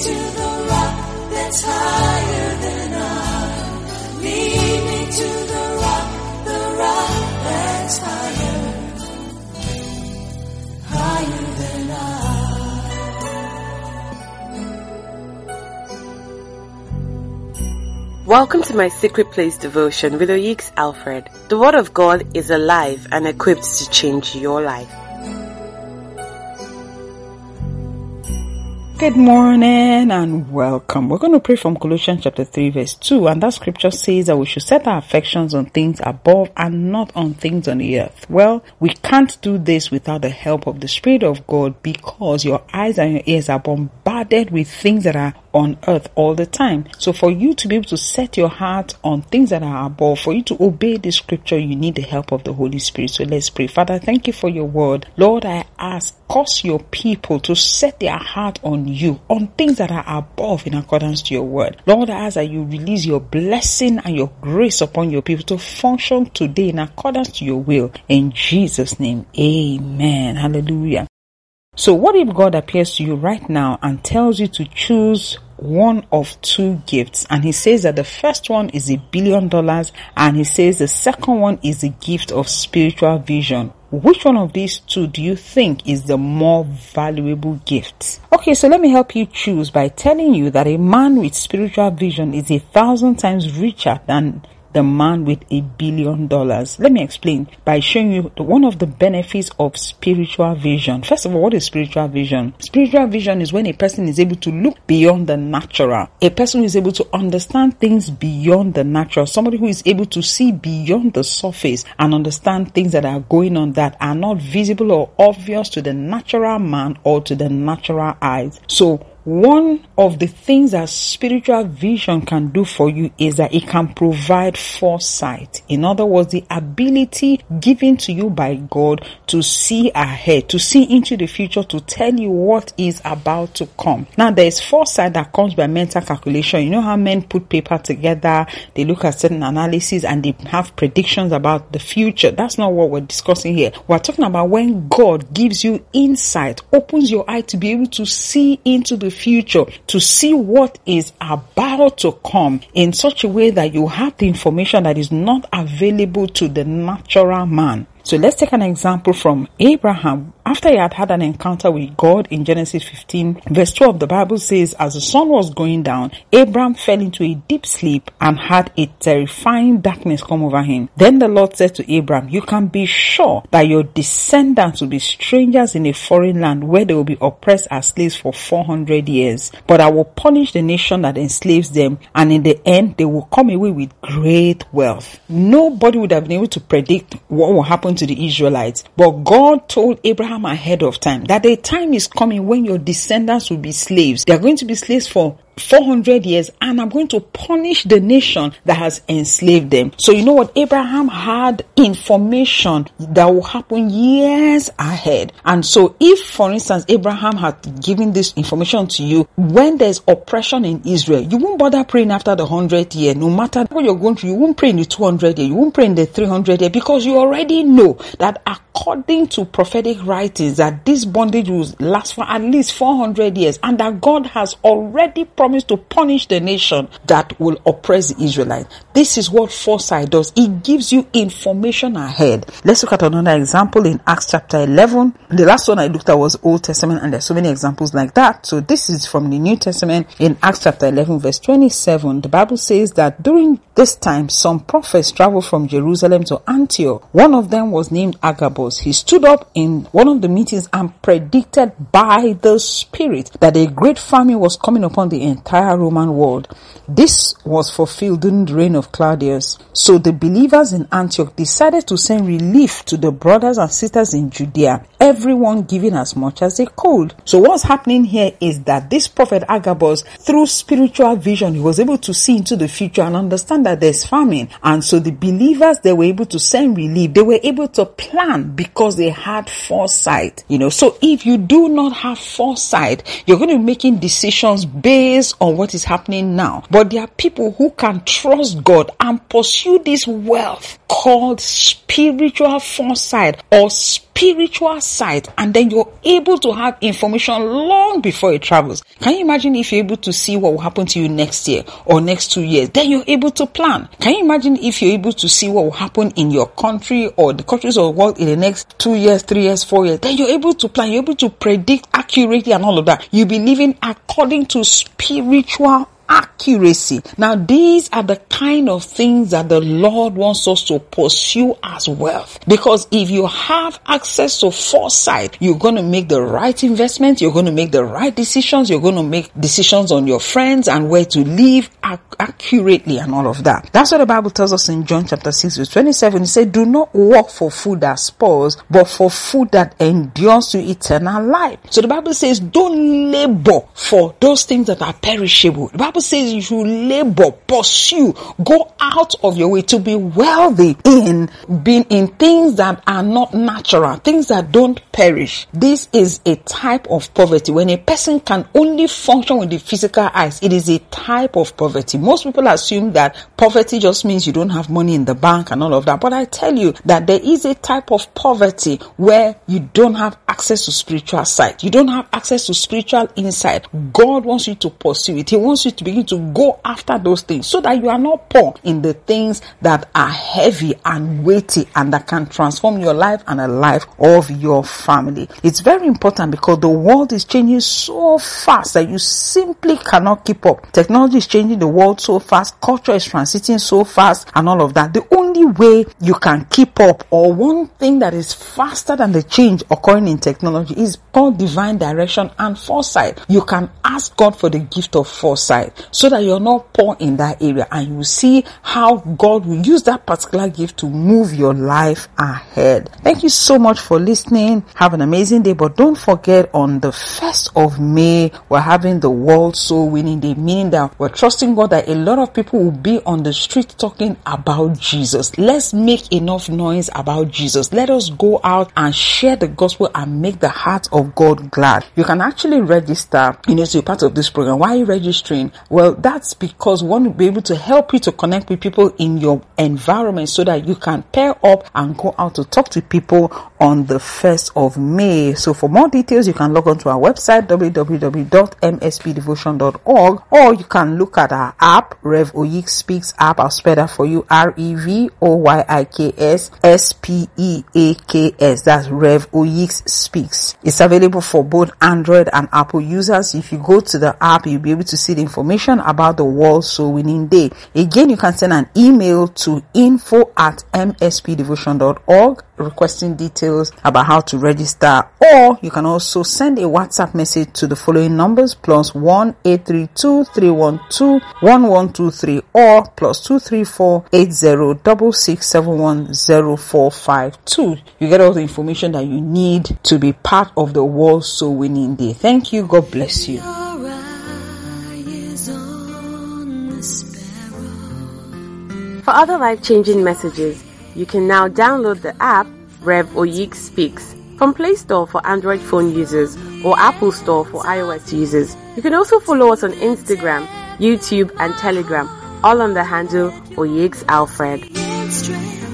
to the rock that's higher than I. Welcome to my Secret Place devotion with Oyiks Alfred. The Word of God is alive and equipped to change your life. Good morning and welcome. We're going to pray from Colossians chapter 3 verse 2 and that scripture says that we should set our affections on things above and not on things on the earth. Well, we can't do this without the help of the Spirit of God because your eyes and your ears are bombarded with things that are on earth all the time. So for you to be able to set your heart on things that are above, for you to obey the scripture, you need the help of the Holy Spirit. So let's pray. Father, thank you for your word. Lord, I ask, cause your people to set their heart on you, on things that are above in accordance to your word. Lord, I ask that you release your blessing and your grace upon your people to function today in accordance to your will. In Jesus' name, amen. Hallelujah. So what if God appears to you right now and tells you to choose one of two gifts and he says that the first one is a billion dollars and he says the second one is a gift of spiritual vision which one of these two do you think is the more valuable gift? Okay, so let me help you choose by telling you that a man with spiritual vision is a thousand times richer than the man with a billion dollars. Let me explain by showing you one of the benefits of spiritual vision. First of all, what is spiritual vision? Spiritual vision is when a person is able to look beyond the natural. A person who is able to understand things beyond the natural. Somebody who is able to see beyond the surface and understand things that are going on that are not visible or obvious to the natural man or to the natural eyes. So one of the things that spiritual vision can do for you is that it can provide foresight. In other words, the ability given to you by God to see ahead, to see into the future, to tell you what is about to come. Now, there is foresight that comes by mental calculation. You know how men put paper together, they look at certain analysis and they have predictions about the future. That's not what we're discussing here. We're talking about when God gives you insight, opens your eye to be able to see into the future to see what is about to come in such a way that you have the information that is not available to the natural man. So let's take an example from Abraham. After he had had an encounter with God in Genesis 15, verse 12, the Bible says, As the sun was going down, Abraham fell into a deep sleep and had a terrifying darkness come over him. Then the Lord said to Abraham, You can be sure that your descendants will be strangers in a foreign land where they will be oppressed as slaves for 400 years. But I will punish the nation that enslaves them, and in the end, they will come away with great wealth. Nobody would have been able to predict what will happen to the Israelites. But God told Abraham ahead of time that a time is coming when your descendants will be slaves. They are going to be slaves for 400 years and I'm going to punish the nation that has enslaved them. So you know what? Abraham had information that will happen years ahead. And so if, for instance, Abraham had given this information to you, when there's oppression in Israel, you won't bother praying after the 100 year. No matter what you're going through, you won't pray in the 200 year. You won't pray in the 300 year because you already know that according to prophetic writings that this bondage will last for at least 400 years and that God has already promised to punish the nation that will oppress the Israelites. This is what foresight does. It gives you information ahead. Let's look at another example in Acts chapter 11. The last one I looked at was Old Testament and there's so many examples like that. So this is from the New Testament in Acts chapter 11 verse 27. The Bible says that during this time, some prophets traveled from Jerusalem to Antioch. One of them was named Agabus. He stood up in one of the meetings and predicted by the Spirit that a great famine was coming upon the entire Roman world. This was fulfilled during the reign of Claudius. So the believers in Antioch decided to send relief to the brothers and sisters in Judea, everyone giving as much as they could. So what's happening here is that this prophet Agabus, through spiritual vision, he was able to see into the future and understand that there's famine. And so the believers, they were able to send relief. They were able to plan because they had foresight. You know, so if you do not have foresight, you're going to be making decisions based on what is happening now. But there are people who can trust God and pursue this wealth called spiritual foresight or spiritual spiritual sight and then you're able to have information long before it travels. Can you imagine if you're able to see what will happen to you next year or next two years? Then you're able to plan. Can you imagine if you're able to see what will happen in your country or the countries of the world in the next two years, three years, four years? Then you're able to plan. You're able to predict accurately and all of that. You'll be living according to spiritual accuracy. Now, these are the kind of things that the Lord wants us to pursue as wealth. Because if you have access to foresight, you're going to make the right investment, you're going to make the right decisions, you're going to make decisions on your friends and where to live ac- accurately and all of that. That's what the Bible tells us in John chapter 6 verse 27. It said, do not work for food that spoils, but for food that endures to eternal life. So the Bible says, don't labor for those things that are perishable. The Bible Bible says you should labor, pursue, go out of your way to be wealthy in being in things that are not natural, things that don't perish. This is a type of poverty. When a person can only function with the physical eyes, it is a type of poverty. Most people assume that poverty just means you don't have money in the bank and all of that. But I tell you that there is a type of poverty where you don't have access to spiritual sight. You don't have access to spiritual insight. God wants you to pursue it. He wants you to begin to go after those things so that you are not poor in the things that are heavy and weighty and that can transform your life and the life of your family. It's very important because the world is changing so fast that you simply cannot keep up. Technology is changing the world so fast, culture is transiting so fast, and all of that. The only way you can keep up, or one thing that is faster than the change occurring in technology, is called divine direction and foresight. You can ask God for the gift of foresight so that you're not poor in that area and you see how God will use that particular gift to move your life ahead. Thank you so much for listening. Have an amazing day, but don't forget on the 1st of May, we're having the World Soul Winning Day, meaning that we're trusting God that a lot of people will be on the street talking about Jesus. Let's make enough noise about Jesus. Let us go out and share the gospel and make the heart of God glad. You can actually register, you know, to be part of this program. Why are you registering? Well, that's because we want to be able to help you to connect with people in your environment so that you can pair up and go out to talk to people on the 1st of May. So for more details, you can log on to our website www.mspdevotion.org or you can look at our app, Rev Oyiks Speaks app. I'll spell that for you. R-E-V-O-Y-I-K-S S-P-E-A-K-S. That's Rev Oyiks Speaks. It's available for both Android and Apple users. If you go to the app, you'll be able to see the information information about the World Soul Winning Day. Again, you can send an email to info at mspdevotion.org requesting details about how to register or you can also send a WhatsApp message to the following numbers plus 1 832 312 1123 or plus 234 80 You get all the information that you need to be part of the World Soul Winning Day. Thank you. God bless you. For other life-changing messages, you can now download the app Rev Oyiks Speaks from Play Store for Android phone users or Apple Store for iOS users. You can also follow us on Instagram, YouTube, and Telegram, all on the handle Oyiks Alfred.